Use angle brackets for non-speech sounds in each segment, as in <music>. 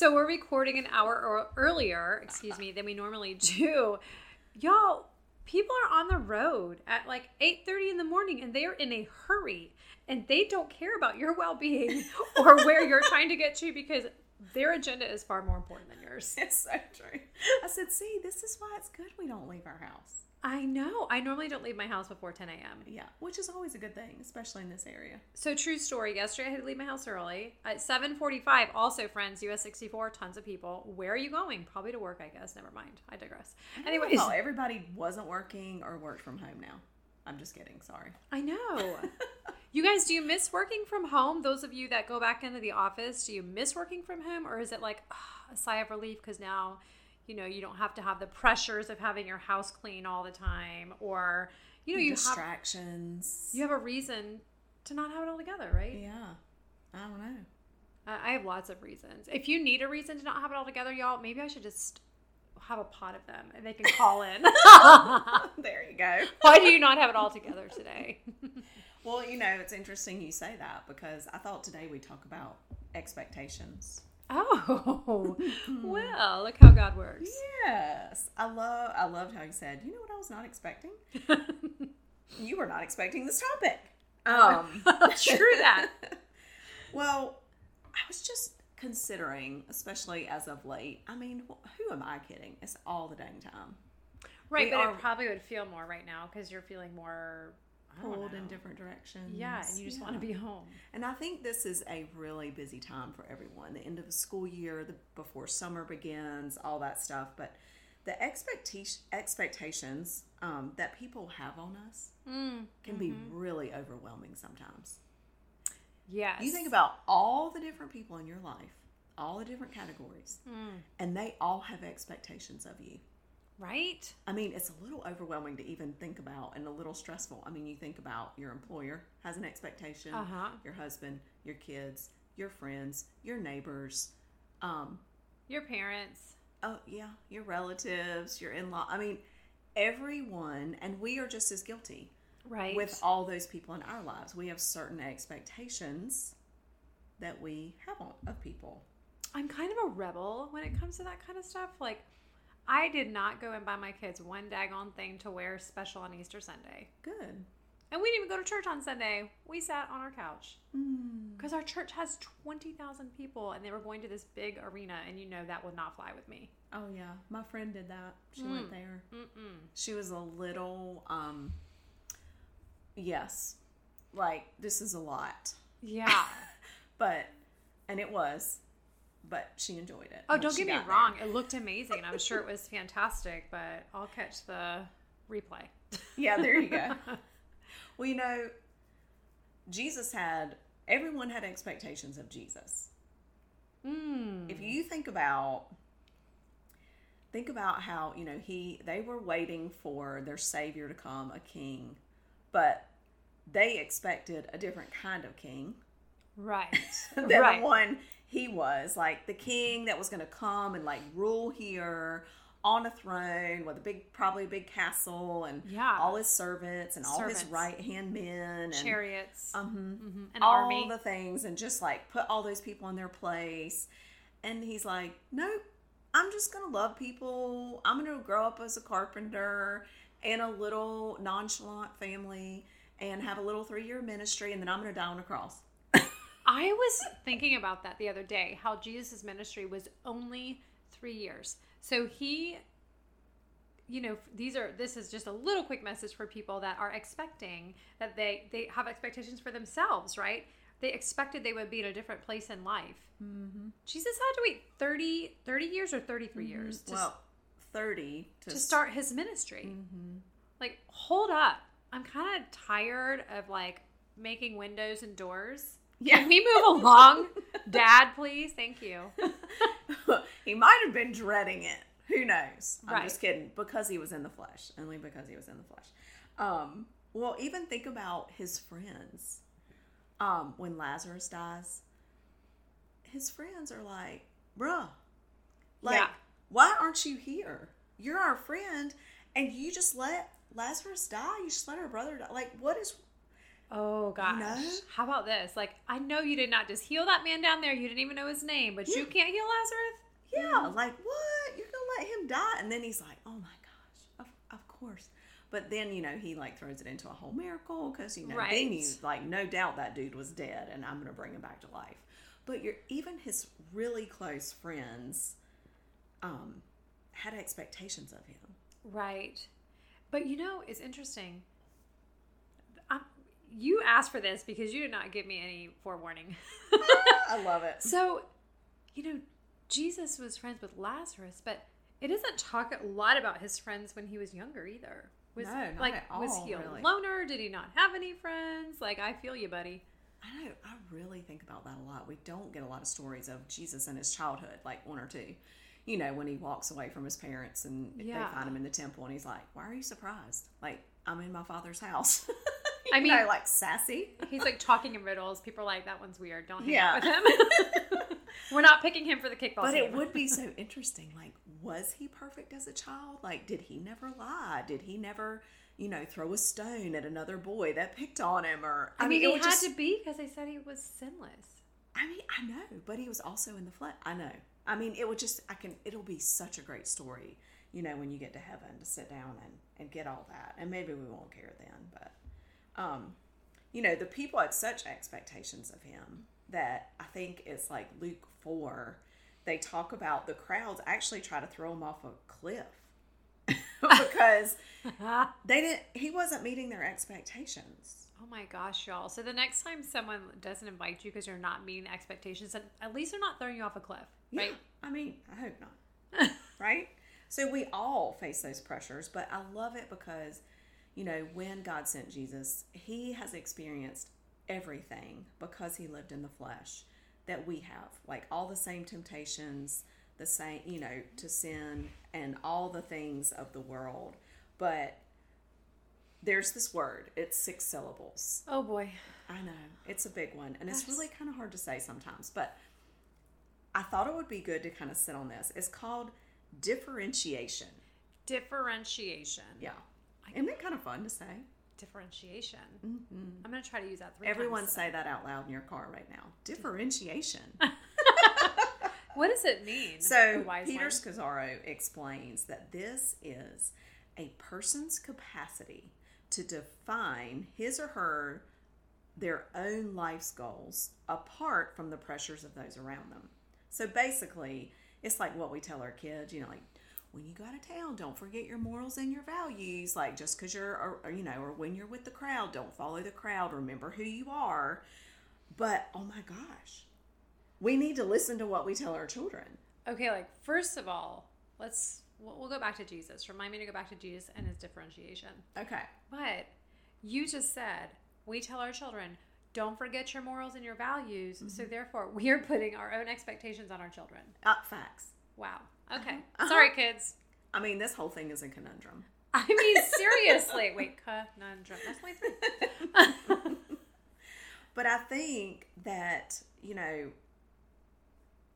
So we're recording an hour earlier, excuse me, than we normally do. Y'all, people are on the road at like 8:30 in the morning and they're in a hurry and they don't care about your well-being <laughs> or where you're trying to get to because their agenda is far more important than yours. <laughs> It's so true. I said, see, this is why it's good we don't leave our house. I know. I normally don't leave my house before 10 a.m. Yeah, which is always a good thing, especially in this area. So true story. Yesterday I had to leave my house early at 7:45. Also, friends, US 64, tons of people. Where are you going? Probably to work, I guess. Never mind. I digress. Anyways, oh, everybody wasn't working or worked from home now. I'm just kidding. Sorry. I know. <laughs> you guys, do you miss working from home? Those of you that go back into the office, do you miss working from home, or is it like oh, a sigh of relief because now? you know you don't have to have the pressures of having your house clean all the time? Or you know you distractions. have, you have a reason to not have it all together right? Yeah. I don't know. Uh, i have lots of reasons. If you need a reason to not have it all together y'all maybe i should just have a pot of them and they can call in. <laughs> There you go. Why do you not have it all together today <laughs> well you know it's interesting you say that because i thought today we talk about expectations Oh, <laughs> well, look how God works. Yes, I love. I loved how you said. You know what I was not expecting. <laughs> you were not expecting this topic. Um, <laughs> true that. well, I was just considering, especially as of late. I mean, who am I kidding? It's all the dang time. Right, we but are, it probably would feel more right now because you're feeling more pulled in different directions. Yeah, and you just yeah. want to be home. And I think this is a really busy time for everyone. The end of the school year, the before summer begins, all that stuff. But the expectation expectations um, that people have on us mm, can mm-hmm. be really overwhelming sometimes. Yes. You think about all the different people in your life, all the different categories, mm. and they all have expectations of you. Right? I mean, it's a little overwhelming to even think about and a little stressful. I mean, you think about your employer has an expectation, uh-huh. your husband, your kids, your friends, your neighbors, um, your parents. Oh, yeah, your relatives, your in law. I mean, everyone, and we are just as guilty. Right. With all those people in our lives. We have certain expectations that we have on, of people. I'm kind of a rebel when it comes to that kind of stuff. Like, I did not go and buy my kids one daggone thing to wear special on Easter Sunday. Good. And we didn't even go to church on Sunday. We sat on our couch. Because mm. our church has 20,000 people and they were going to this big arena, and you know that would not fly with me. Oh, yeah. My friend did that. She mm. went there. Mm-mm. She was a little, um, yes, like, this is a lot. Yeah. <laughs> but, and it was but she enjoyed it. Oh, don't get me wrong. There. It looked amazing. I'm sure it was fantastic, but I'll catch the replay. Yeah, there you go. <laughs> well, you know, Jesus had, everyone had expectations of Jesus. Mm. If you think about, think about how, you know, he, they were waiting for their Savior to come, a king, but they expected a different kind of king. Right. <laughs> than right. the one he was like the king that was going to come and like rule here on a throne with a big probably a big castle and yeah. all his servants and servants. all his right hand men and chariots. Um, mm-hmm, an all army. the things and just like put all those people in their place. And he's like nope. I'm just gonna love people. I'm gonna grow up as a carpenter in a little nonchalant family and have a little three-year ministry and then i'm gonna die on a cross I was thinking about that the other day, how Jesus' ministry was only three years. So he, you know, these are this is just a little quick message for people that are expecting that they they have expectations for themselves, right? They expected they would be in a different place in life. Mm-hmm. Jesus had to wait 30, 30 years or 33 mm-hmm. years. To, well, 30 to, to start his ministry. Mm-hmm. Like, hold up. I'm kind of tired of like making windows and doors yeah. Can we move along? <laughs> Dad, please. Thank you. <laughs> he might have been dreading it. Who knows? I'm right. just kidding. Because he was in the flesh. Only because he was in the flesh. Um, well, even think about his friends. Um, when Lazarus dies, his friends are like, bruh, like, yeah. why aren't you here? You're our friend, and you just let Lazarus die. You just let our brother die. Like, what is Oh gosh. know? How about this? Like, I know you did not just heal that man down there. You didn't even know his name, but you can't heal Lazarus. Yeah, like what? You're gonna let him die? And then he's like, "Oh my gosh, of, of course." But then you know he like throws it into a whole miracle because you know Right. then you like no doubt that dude was dead and I'm gonna bring him back to life. But you're even his really close friends, um, had expectations of him. Right. But you know, it's interesting. You asked for this because you did not give me any forewarning. I love it. so, you know, Jesus was friends with Lazarus, but it doesn't talk a lot about his friends when he was younger either. Was No, not like at was he a really. loner? Did he not have any friends? Like I feel you, buddy. I know. I really think about that a lot. We don't get a lot of stories of Jesus in his childhood, like one or two. You know, when he walks away from his parents and Yeah. they find him in the temple, and he's like, "Why are you surprised? Like, I'm in my father's house." <laughs> I mean- know, like sassy. <laughs> He's like talking in riddles. People are like, that one's weird. Don't hang Yeah. out with him. <laughs> <laughs> We're not picking him for the kickball But team. it would be so interesting. Like, was he perfect as a child? Like, did he never lie? Did he never, you know, throw a stone at another boy that picked on him? Or I mean, it he had just- to be because they said he was sinless. I mean, I know, but he was also in the flesh. I know. I mean, it would just, I can, it'll be such a great story, you know, when you get to heaven to sit down and, and get all that. And maybe we won't care then, but, um, you know, the people had such expectations of him that I think it's like Luke 4, they talk about the crowds actually try to throw him off a cliff <laughs> because <laughs> they didn't, he wasn't meeting their expectations. Oh my gosh, y'all. So the next time someone doesn't invite you because you're not meeting expectations, at least they're not throwing you off a cliff, Yeah, right? I mean, I hope not. <laughs> right? So we all face those pressures, but I love it because, you know, when God sent Jesus, he has experienced everything because he lived in the flesh that we have. Like all the same temptations, the same, you know, to sin and all the things of the world. But there's this word, it's six syllables. Oh boy. I know. It's a big one. And it's really kind of hard to say sometimes. But I thought it would be good to kind of sit on this. It's called differentiation. Differentiation. Yeah. Isn't it kind of fun to say? Differentiation. Mm-hmm. I'm going to try to use that three Everyone times. say that out loud in your car right now. <laughs> Differentiation. <laughs> <laughs> What does it mean? So Peter? Scazzero explains that this is a person's capacity to define his or her their own life's goals apart from the pressures of those around them. So basically, it's like what we tell our kids, you know, like when you go out of town, don't forget your morals and your values. Like just because you're, or, or, you know, or when you're with the crowd, don't follow the crowd. Remember who you are. But oh my gosh, we need to listen to what we tell our children. Okay, like first of all, let's we'll, we'll go back to Jesus. Remind me to go back to Jesus and his differentiation. Okay. But you just said we tell our children don't forget your morals and your values. Mm-hmm. So therefore, <laughs> we are putting our own expectations on our children. Uh, facts. Wow. Okay. Uh-huh. Sorry, kids. I mean, this whole thing is a conundrum. <laughs> I mean, seriously. <laughs> Wait, conundrum. That's my three. <laughs> But I think that, you know,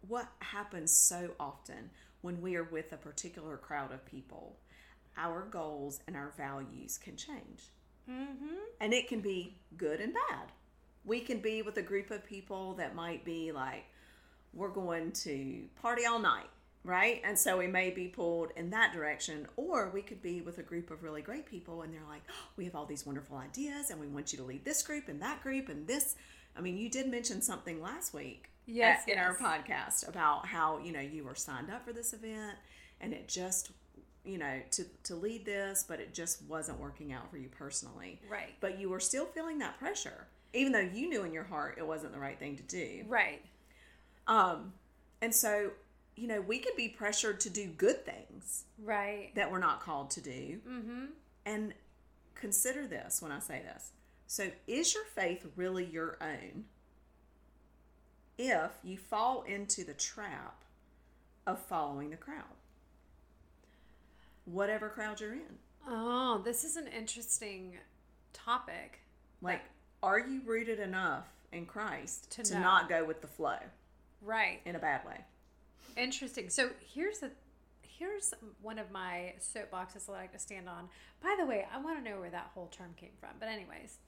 what happens so often when we are with a particular crowd of people, our goals and our values can change. mm-hmm. And it can be good and bad. We can be with a group of people that might be like, we're going to party all night, right? And so we may be pulled in that direction. Or we could be with a group of really great people and they're like, oh, we have all these wonderful ideas and we want you to lead this group and that group and this. I mean, you did mention something last week Yes, at- in our podcast about how, you know, you were signed up for this event and it just, you know, to, to lead this, but it just wasn't working out for you personally Right. but you were still feeling that pressure even though you knew in your heart it wasn't the right thing to do Right. um and so you know we could be pressured to do good things Right. that we're not called to do Mm-hmm. and consider this when i say this so is your faith really your own if you fall into the trap of following the crowd whatever crowd you're in Oh, this is an interesting topic. like are you rooted enough in christ To to not go with the flow Right. in a bad way. Interesting. So here's the here's one of my soapboxes that I like to stand on. By the way, I want to know where that whole term came from. But anyways,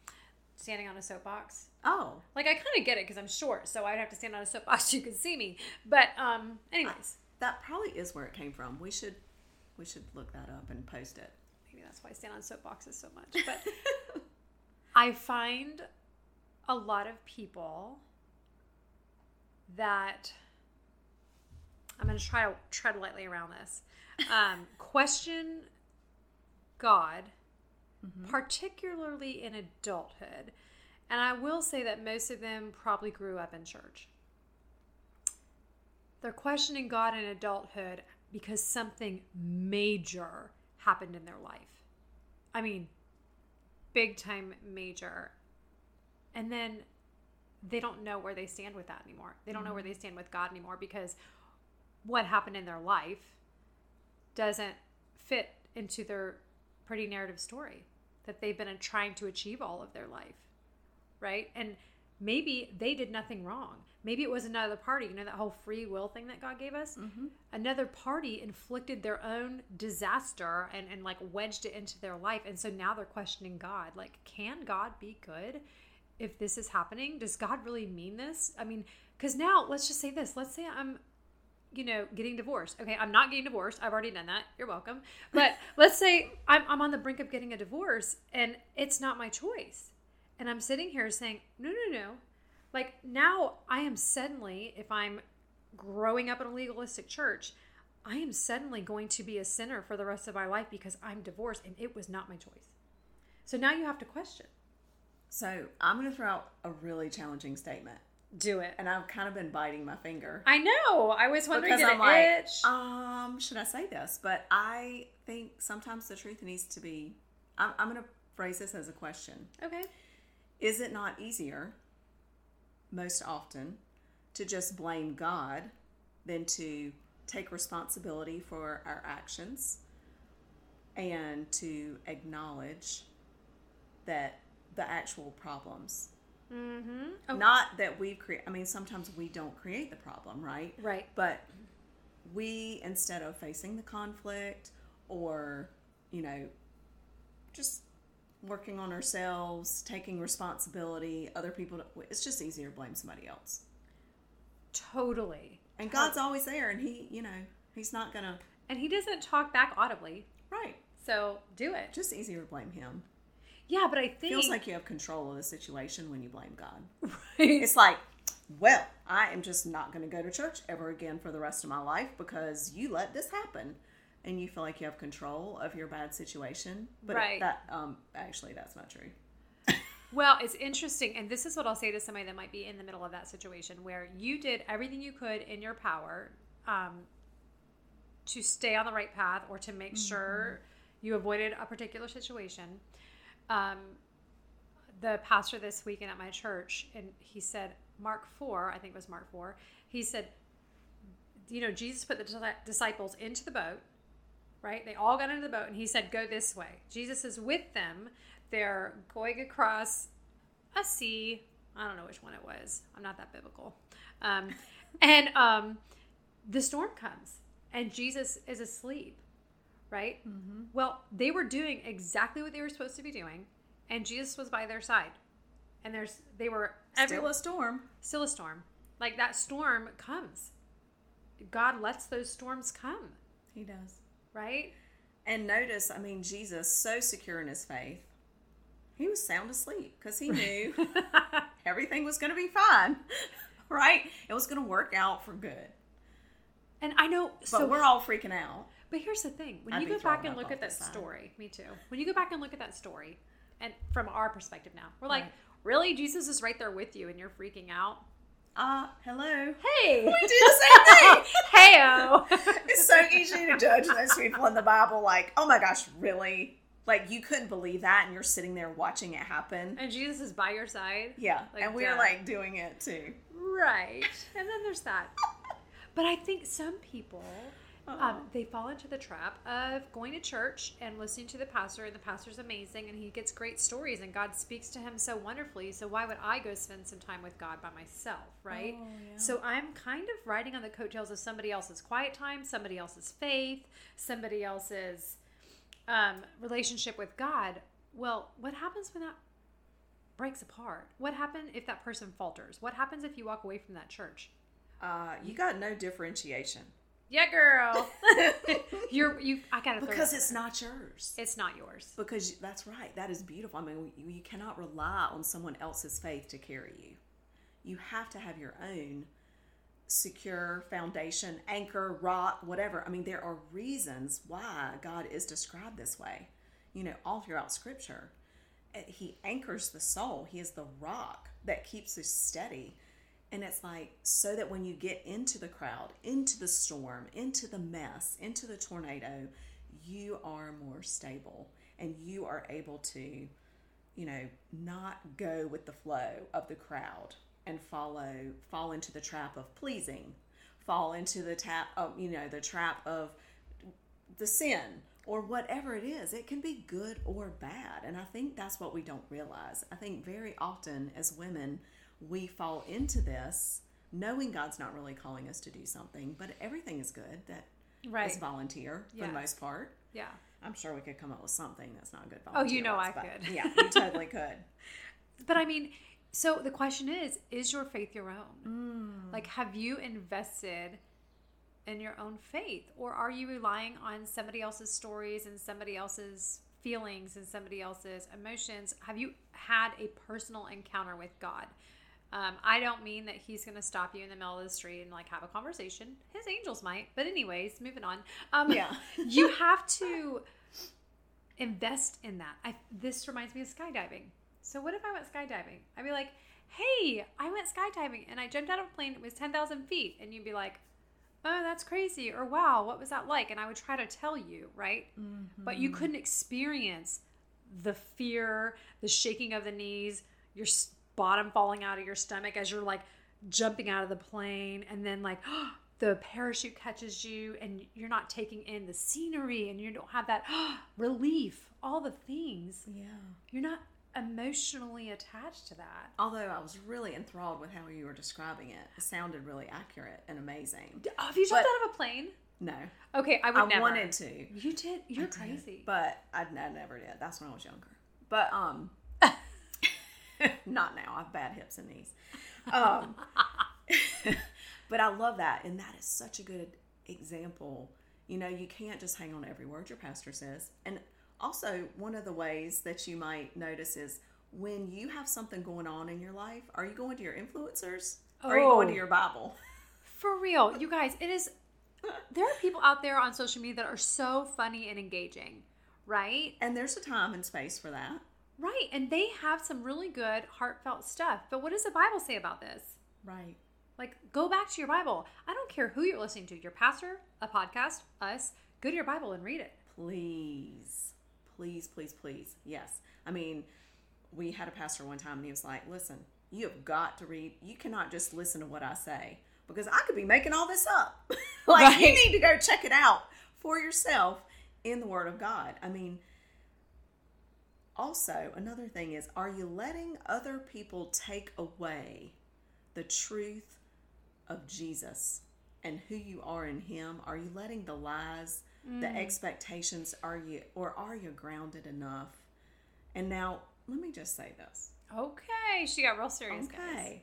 standing on a soapbox. Oh, Like I kind of get it because I'm short, so I'd have to stand on a soapbox <laughs> so you can see me. But um, anyways, that probably is where it came from. We should we should look that up and post it. maybe that's why I stand on soapboxes so much. But <laughs> I find a lot of people that I'm going to try to tread lightly around this. Um, <laughs> question God, particularly in adulthood. And I will say that most of them probably grew up in church. They're questioning God in adulthood because something major happened in their life. I mean, big time major. And then they don't know where they stand with that anymore. They don't know where they stand with God anymore because what happened in their life doesn't fit into their pretty narrative story that they've been trying to achieve all of their life. Right? And maybe they did nothing wrong. Maybe it was another party, you know, that whole free will thing that God gave us. Mm-hmm. Another party inflicted their own disaster and, and like wedged it into their life. And so now they're questioning God. Like, can God be good if this is happening? Does God really mean this? I mean, because now let's just say this. Let's say I'm you know, getting divorced. Okay, I'm not getting divorced. I've already done that. You're welcome. But <laughs> let's say I'm, I'm on the brink of getting a divorce and it's not my choice. And I'm sitting here saying, no, no, no. Like now I am suddenly, if I'm growing up in a legalistic church, I am suddenly going to be a sinner for the rest of my life because I'm divorced and it was not my choice. So now you have to question. So I'm going to throw out a really challenging statement, Do it. and I've kind of been biting my finger I know. I was wondering because did I'm like, itch? um, should I say this? But I think sometimes the truth needs to be. I'm, I'm going to phrase this as a question. okay. Is it not easier, most often, to just blame God than to take responsibility for our actions and to acknowledge that the actual problems? Mm-hmm. Oh, Not that we've created. I mean, sometimes we don't create the problem, right? right. But we, instead of facing the conflict or, you know, just working on ourselves, taking responsibility, other people, it's just easier to blame somebody else. Totally. And God's always there, and He, you know, He's not gonna, And he doesn't talk back audibly. right? So do it. Just easier to blame Him. Yeah, but I think Feels like you have control of the situation when you blame God. Right. It's like, well, I am just not going to go to church ever again for the rest of my life because you let this happen, and you feel like you have control of your bad situation. But Right. that, um, actually, that's not true. Well, it's interesting, and this is what I'll say to somebody that might be in the middle of that situation where you did everything you could in your power um, to stay on the right path or to make sure you avoided a particular situation. Um, the pastor this weekend at my church, and he said, Mark 4, I think it was Mark 4, he said, you know, Jesus put the disciples into the boat, right? They all got into the boat, and he said, Go this way. Jesus is with them. They're going across a sea. I don't know which one it was. I'm not that biblical. Um, <laughs> and um, the storm comes, and Jesus is asleep, right? Mm-hmm. Well, they were doing exactly what they were supposed to be doing, and Jesus was by their side. And there's they were every, Still a storm. still a storm. Like that storm comes. God lets those storms come, He does. right? And notice, I mean, Jesus, so secure in his faith, he was sound asleep because he knew <laughs> everything was going to be fine, <laughs> right? It was going to work out for good. And I know But so we're all freaking out. But here's the thing: when I'd you go back and look at that story, me too. When you go back and look at that story, and from our perspective now, we're like, Right. really, Jesus is right there with you, and you're freaking out. Uh, hello. Hey, <laughs> We do the <laughs> same thing. heyo. <laughs> it's so easy to judge those people in the Bible, like, oh my gosh, really? Like, you couldn't believe that, and you're sitting there watching it happen. and Jesus is by your side, Yeah, Like, and we're like doing it too. right? And then there's that. But I think some people. Uh-huh. Um, they fall into the trap of going to church and listening to the pastor, and the pastor's amazing, and he gets great stories, and God speaks to him so wonderfully. So why would I go spend some time with God by myself, right? Oh, yeah. So I'm kind of riding on the coattails of somebody else's quiet time, somebody else's faith, somebody else's um, relationship with God. Well, what happens when that breaks apart? What happens if that person falters? What happens if you walk away from that church? Uh, you got no differentiation Yeah, girl. <laughs> You're you. I gotta because it's there. not yours. It's not yours. Because that's right. That is beautiful. I mean, you, you cannot rely on someone else's faith to carry you. You have to have your own secure foundation, anchor, rock, whatever. I mean, there are reasons why God is described this way. You know, all throughout Scripture, Uh, He anchors the soul. He is the rock that keeps us steady. And it's like so that when you get into the crowd, into the storm, into the mess, into the tornado, you are more stable and you are able to, you know, not go with the flow of the crowd and follow, fall into the trap of pleasing, fall into the tap of, you know, the trap of the sin or whatever it is. It can be good or bad. And I think that's what we don't realize. I think very often as women, we fall into this knowing God's not really calling us to do something, but everything is good that is Right. volunteer for the most part. Yeah. I'm sure we could come up with something that's not good. Oh, you know I could. Yeah, you totally <laughs> could. But I mean, so the question is, is your faith your own? Mm. Like, have you invested in your own faith? Or are you relying on somebody else's stories and somebody else's feelings and somebody else's emotions? Have you had a personal encounter with God? Um, I don't mean that he's going to stop you in the middle of the street and like have a conversation. His angels might, but anyways, moving on. Um, Yeah. <laughs> you have to invest in that. I, this reminds me of skydiving. So what if I went skydiving? I'd be like, "Hey, I went skydiving and I jumped out of a plane. It was ten thousand feet," and you'd be like, "Oh, that's crazy," or "Wow, what was that like?" And I would try to tell you, right? But you couldn't experience the fear, the shaking of the knees, your bottom falling out of your stomach as you're like jumping out of the plane, and then like <gasps> the parachute catches you, and you're not taking in the scenery, and you don't have that <gasps> relief, all the things. Yeah. You're not emotionally attached to that. Although I was really enthralled with how you were describing it. It sounded really accurate and amazing. Oh, have you jumped But- out of a plane? No, Okay, I would I never. wanted to. You did. You're crazy. But I, I never did. That's when I was younger. But um, <laughs> not now. I have bad hips and knees. Um, <laughs> but I love that, and that is such a good example. You know, you can't just hang on to every word your pastor says. And also, one of the ways that you might notice is when you have something going on in your life. Are you going to your influencers? Or are you going to Oh. your Bible? For real, you guys, it is. There are people out there on social media that are so funny and engaging, right? And there's a time and space for that. Right, and they have some really good, heartfelt stuff. But what does the Bible say about this? Right. Like, go back to your Bible. I don't care who you're listening to your pastor, a podcast, us. Go to your Bible and read it. please please please please yes i mean we had a pastor one time and he was like listen you have got to read you cannot just listen to what i say because i could be making all this up <laughs> like you need to go check it out for yourself in the word of god i mean also another thing is are you letting other people take away the truth of jesus and who you are in him? Are you letting the lies the mm. expectations are you or are you grounded enough? And now let me just say this. Okay, she got real serious, guys. okay.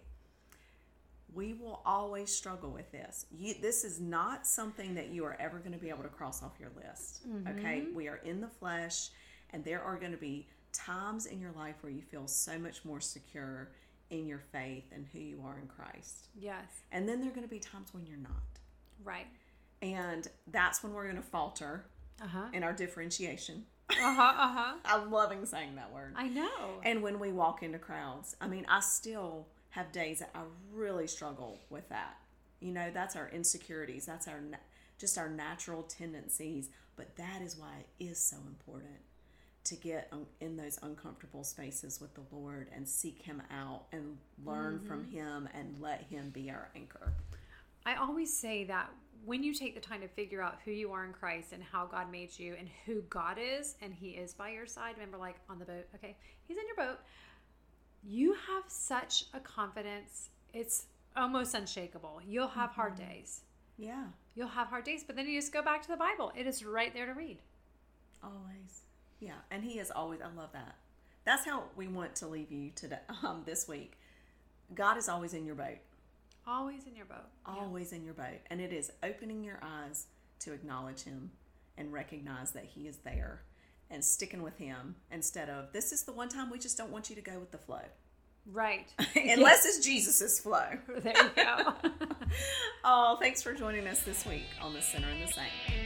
We will always struggle with this. You this is not something that you are ever going to be able to cross off your list okay? Mm-hmm. We are in the flesh and there are going to be times in your life where you feel so much more secure in your faith and who you are in christ Yes, and then there are going to be times when you're not right. and that's when we're going to falter Uh huh. in our differentiation <laughs> Uh huh. Uh huh. I'm loving saying that word. I know. And when we walk into crowds, I mean, I still have days that I really struggle with that. You know, that's our insecurities, that's our na- just our natural tendencies, but that is why it is so important to get um, in those uncomfortable spaces with the Lord and seek him out and learn from mm-hmm. him and let him be our anchor. I always say that when you take the time to figure out who you are in Christ and how God made you and who God is and He is by your side, remember, like on the boat, okay, He's in your boat, you have such a confidence. It's almost unshakable. You'll have hard mm-hmm. days. Yeah, You'll have hard days, but then you just go back to the Bible. It is right there to read. always. Yeah, and he is always I love that. that's how we want to leave you today <laughs> um, this week. God is always in your boat. Always in your boat. Always in your boat. And it is opening your eyes to acknowledge Him and recognize that He is there and sticking with Him instead of this is the one time we just don't want you to go with the flow. Right. <laughs> <laughs> Unless it's Jesus's flow. There you go. oh, thanks for joining us this week on The Center and the Saint.